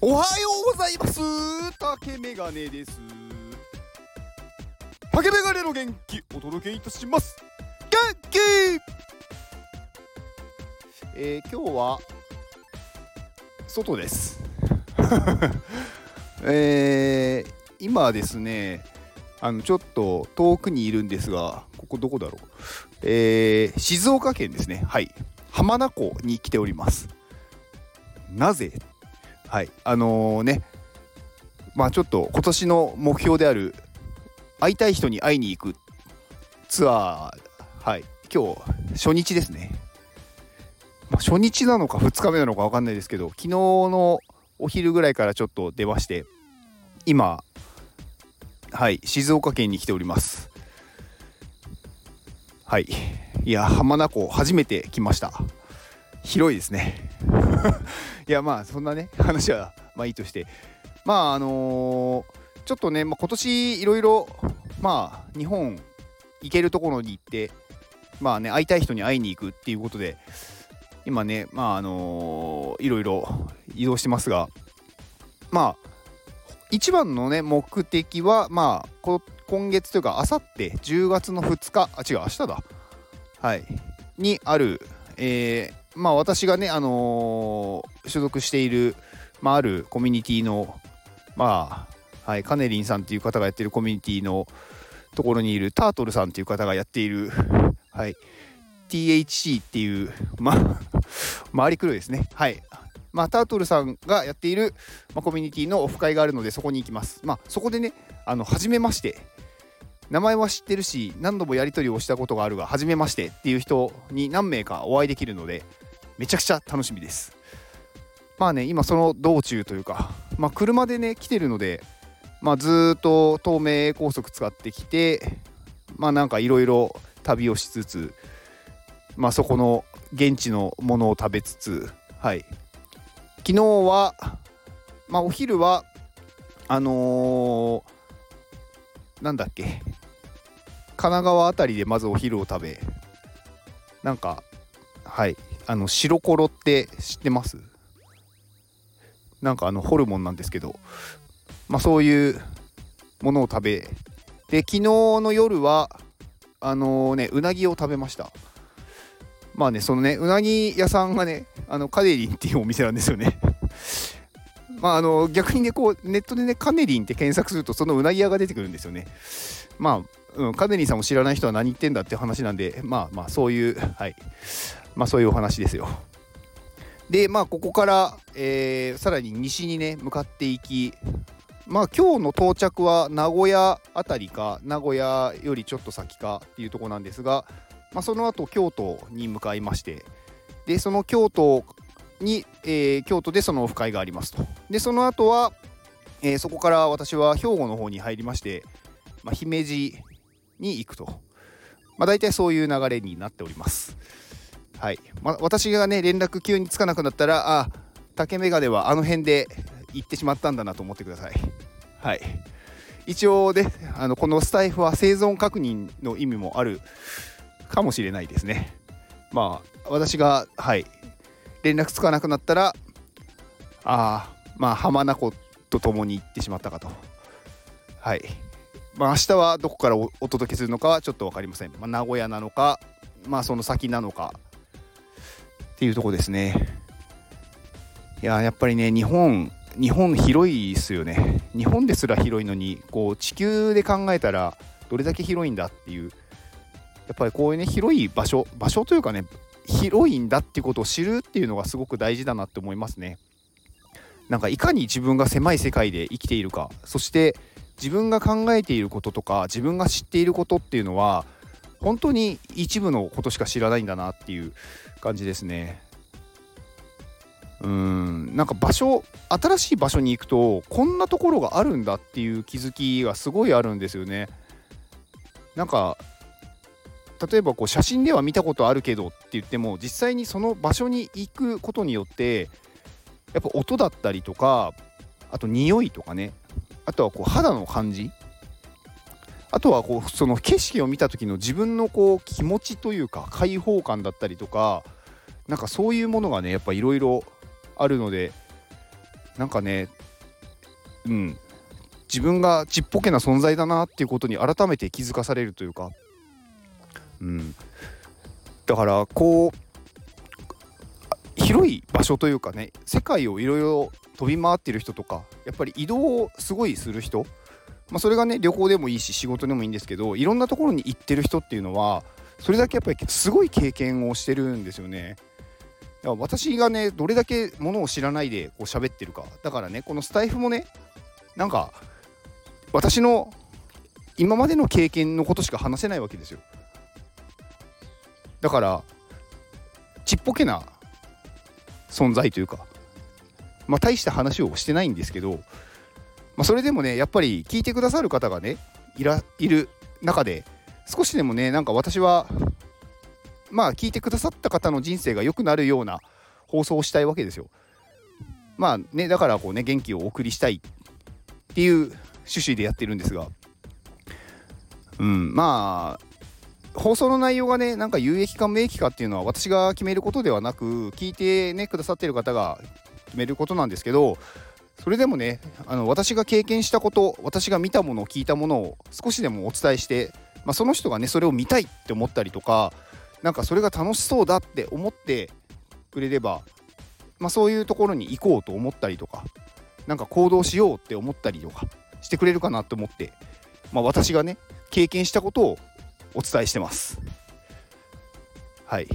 おはようございます。竹メガネです。竹メガネの元気お届けいたします。元気。えー、今日は外です。えー、今ですねあのちょっと遠くにいるんですがここどこだろう。えー、静岡県ですね。はい。浜名湖に来ております。なぜはい。あのー、ねまあちょっと今年の目標である会いたい人に会いに行くツアーはい。今日初日ですね、まあ、初日なのか2日目なのか分かんないですけど昨日のお昼ぐらいからちょっと出まして今はい静岡県に来ております。はい。いや浜名湖初めて来ました。広いですね。いやまあそんなね話はまあいいとして。まああのー、ちょっとね、まあ、今年いろいろまあ日本行けるところに行ってまあね会いたい人に会いに行くっていうことで今ねまああのー、いろいろ移動してますがまあ一番のね目的はまあ今月というかあさって10月の2日あ違う明日だ。はい。にあるえー、まあ私がね、あのー、所属している、まあ、あるコミュニティの、まあ、はい、カネリンさんっていう方がやってるコミュニティのところにいるタートルさんっていう方がやっている、はい、THC っていう、まあ、回りくるですね。はい。まあ、タートルさんがやっている、まあ、コミュニティのオフ会があるので、そこに行きます。まあ、そこでね、あの、初めまして、名前は知ってるし何度もやり取りをしたことがあるが初めましてっていう人に何名かお会いできるのでめちゃくちゃ楽しみです。まあね今その道中というかまあ車でね来てるのでまあずっと東名高速使ってきてまあなんかいろいろ旅をしつつまあそこの現地のものを食べつつはい。昨日はまあお昼はあのー、なんだっけ神奈川辺りでまずお昼を食べなんかはい。あの白コロって知ってます？なんかあのホルモンなんですけどまあそういうものを食べで昨日の夜はあのー、ねうなぎを食べました。まあねそのねうなぎ屋さんがねあのカネリンっていうお店なんですよね。まああの逆にねこうネットでねカネリンって検索するとそのうなぎ屋が出てくるんですよね。まあうん、カネリーさんも知らない人は何言ってんだって話なんで、まあまあそういう、はい、まあそういうお話ですよ。で、まあここから、えー、さらに西にね、向かっていき、まあ今日の到着は名古屋あたりか、名古屋よりちょっと先かっていうとこなんですが、まあその後京都に向かいまして、で、その京都に、えー、京都でそのオフ会がありますと。で、その後は、えー、そこから私は兵庫の方に入りまして、まあ、姫路に行くと。まあ、大体そういう流れになっております。はい。まあ、私がね、連絡急につかなくなったら、あ、竹メガネはあの辺で行ってしまったんだなと思ってください。はい。一応ね、あのこのスタイフは生存確認の意味もあるかもしれないですね。まあ、私が、はい、連絡つかなくなったら、ああ、まあ、浜名湖と共に行ってしまったかと。はい。まあ、明日はどこからお届けするのかはちょっと分かりません。まあ、名古屋なのか、まあ、その先なのかっていうとこですね。いや、やっぱりね、日本、日本広いですよね。日本ですら広いのに、こう、地球で考えたら、どれだけ広いんだっていう、やっぱりこういうね、広い場所、場所というかね、広いんだっていうことを知るっていうのがすごく大事だなって思いますね。なんかいかに自分が狭い世界で生きているか、そして自分が考えていることとか自分が知っていることっていうのは本当に一部のことしか知らないんだなっていう感じですね。うんなんか場所新しい場所に行くとこんなところがあるんだっていう気づきがすごいあるんですよね。なんか例えばこう写真では見たことあるけどって言っても実際にその場所に行くことによってやっぱ音だったりとかあと匂いとかねあとはこう肌の感じ。あとはこうその景色を見た時の自分のこう気持ちというか開放感だったりとかなんかそういうものがねやっぱいろいろあるのでなんかねうん。自分がちっぽけな存在だなっていうことに改めて気づかされるというか。うん。だからこう広い場所というかね世界をいろいろ飛び回ってる人とかやっぱり移動をすごいする人、まあ、それがね旅行でもいいし仕事でもいいんですけどいろんなところに行ってる人っていうのはそれだけやっぱりすごい経験をしてるんですよね。だから私がねどれだけものを知らないでこう喋ってるかだからねこのスタイフもねなんか私の今までの経験のことしか話せないわけですよだからちっぽけな存在というかまあ大した話をしてないんですけど、まあ、それでもねやっぱり聞いてくださる方がねいらいる中で少しでもねなんか私はまあ聞いてくださった方の人生が良くなるような放送をしたいわけですよ。まあねだからこうね元気をお送りしたいっていう趣旨でやってるんですがうんまあ放送の内容がねなんか有益か無益かっていうのは私が決めることではなく聞いてねくださってる方が決めることなんですけどそれでもねあの私が経験したこと私が見たもの聞いたものを少しでもお伝えして、まあ、その人がねそれを見たいって思ったりとかなんかそれが楽しそうだって思ってくれれば、まあ、そういうところに行こうと思ったりとかなんか行動しようって思ったりとかしてくれるかなと思って、まあ、私がね経験したことをお伝えしてます。はい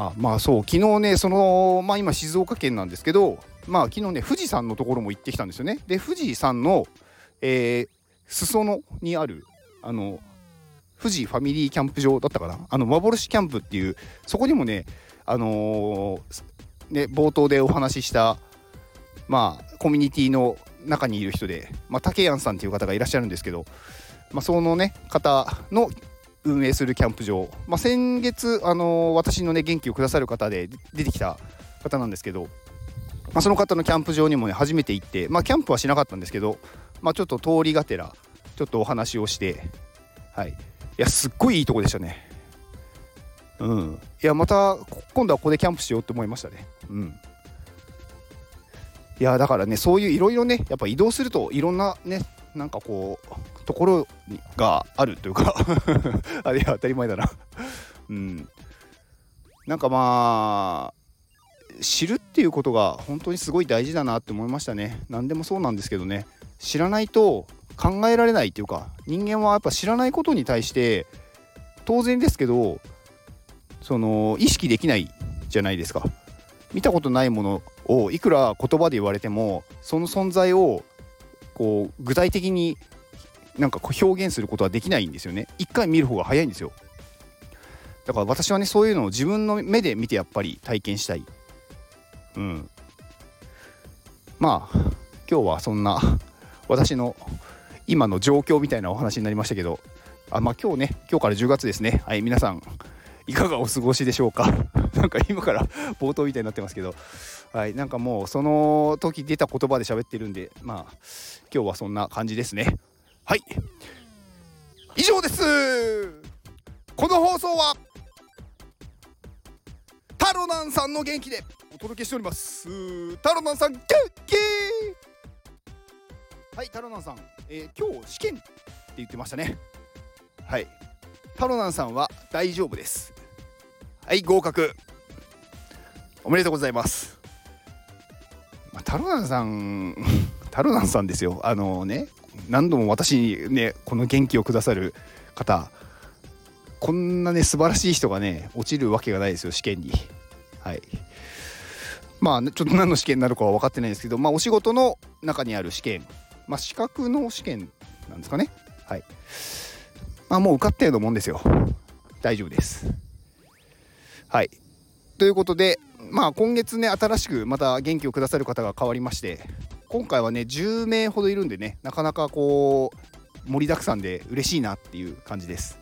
あまあそう昨日ねそのまあ今静岡県なんですけどまあ昨日ね富士山のところも行ってきたんですよね。で富士山の、えー、裾野にあるあの富士ファミリーキャンプ場だったかなあの幻キャンプっていうそこにもねあのー、ね冒頭でお話ししたまあコミュニティの中にいる人で、まあ、竹谷さんっていう方がいらっしゃるんですけど、まあ、そのね方の運営するキャンプ場、まあ、先月、あのー、私のね元気をくださる方で出てきた方なんですけど、まあ、その方のキャンプ場にもね初めて行って、まあ、キャンプはしなかったんですけど、まあ、ちょっと通りがてらちょっとお話をしてはい。いやすっごいいいとこでしたね。うん。いやまた今度はここでキャンプしようって思いましたね。うん。いやだからねそういういろいろねやっぱ移動するといろんなねなんかこうところがあるというか あれ当たり前だな。うん。なんかまあ知るっていうことが本当にすごい大事だなって思いましたね。何でもそうなんですけどね。知らないと考えられないっていうか人間はやっぱ知らないことに対して当然ですけどその意識できないじゃないですか。見たことないものをいくら言葉で言われてもその存在をこう具体的になんか表現することはできないんですよね。一回見る方が早いんですよ。だから私はねそういうのを自分の目で見てやっぱり体験したい。うん。まあ今日はそんな私の今の状況みたいなお話になりましたけどあまあ今日ね今日から10月ですね。はい皆さんいかがお過ごしでしょうか。なんか今から冒頭みたいになってますけど。はい。なんかもうその時出た言葉で喋ってるんでまあ今日はそんな感じですね。はい。以上です。この放送はタロナンさんの元気でお届けしております。タロナンさん元気。はいタロナンさん、えー、今日試験って言ってましたね。はい。タロナンさんは大丈夫です。はい合格。おめでとうございます、タロナンさん タロナンさんですよあのね何度も私にねこの元気をくださる方こんなね素晴らしい人がね落ちるわけがないですよ試験にはいまあちょっと何の試験になるかは分かってないですけどまあお仕事の中にある試験まあ、資格の試験なんですかね。はい。まあ、もう受かったようなもんですよ。大丈夫です。はい。ということで、まあ、今月ね、新しくまた元気をくださる方が変わりまして、今回はね、10名ほどいるんでね、なかなかこう、盛りだくさんで嬉しいなっていう感じです。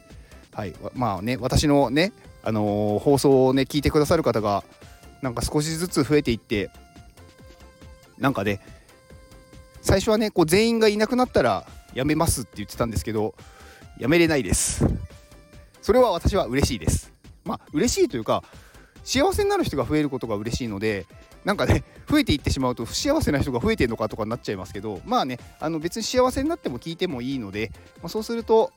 はい。まあね、私のね、あのー、放送をね、聞いてくださる方が、なんか少しずつ増えていって、なんかね、最初はねこう全員がいなくなったらやめますって言ってたんですけどやめれないですそれは私は嬉しいですまあ嬉しいというか幸せになる人が増えることが嬉しいのでなんかね 増えていってしまうと不幸せな人が増えてるのかとかになっちゃいますけどまあねあの別に幸せになっても聞いてもいいので、まあ、そうすると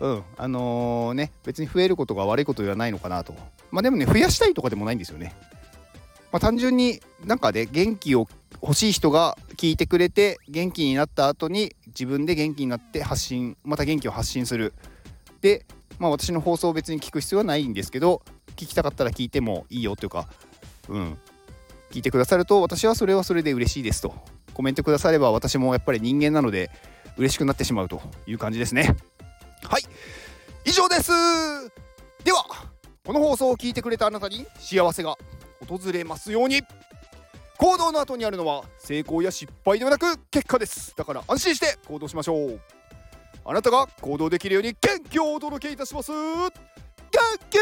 うんあのー、ね別に増えることが悪いことではないのかなとまあでもね増やしたいとかでもないんですよね。まあ、単純になんかね元気を欲しい人が聞いてくれて元気になった後に自分で元気になって発信また元気を発信するでまあ私の放送を別に聞く必要はないんですけど聞きたかったら聞いてもいいよというかうん。聞いてくださると私はそれはそれで嬉しいですと。コメントくだされば私もやっぱり人間なので嬉しくなってしまうという感じですね。はい。以上です。ではこの放送を聞いてくれたあなたに幸せが訪れますように。行動の後にあるのは成功や失敗ではなく結果です。だから安心して行動しましょう。あなたが行動できるように元気をお届けいたします。元気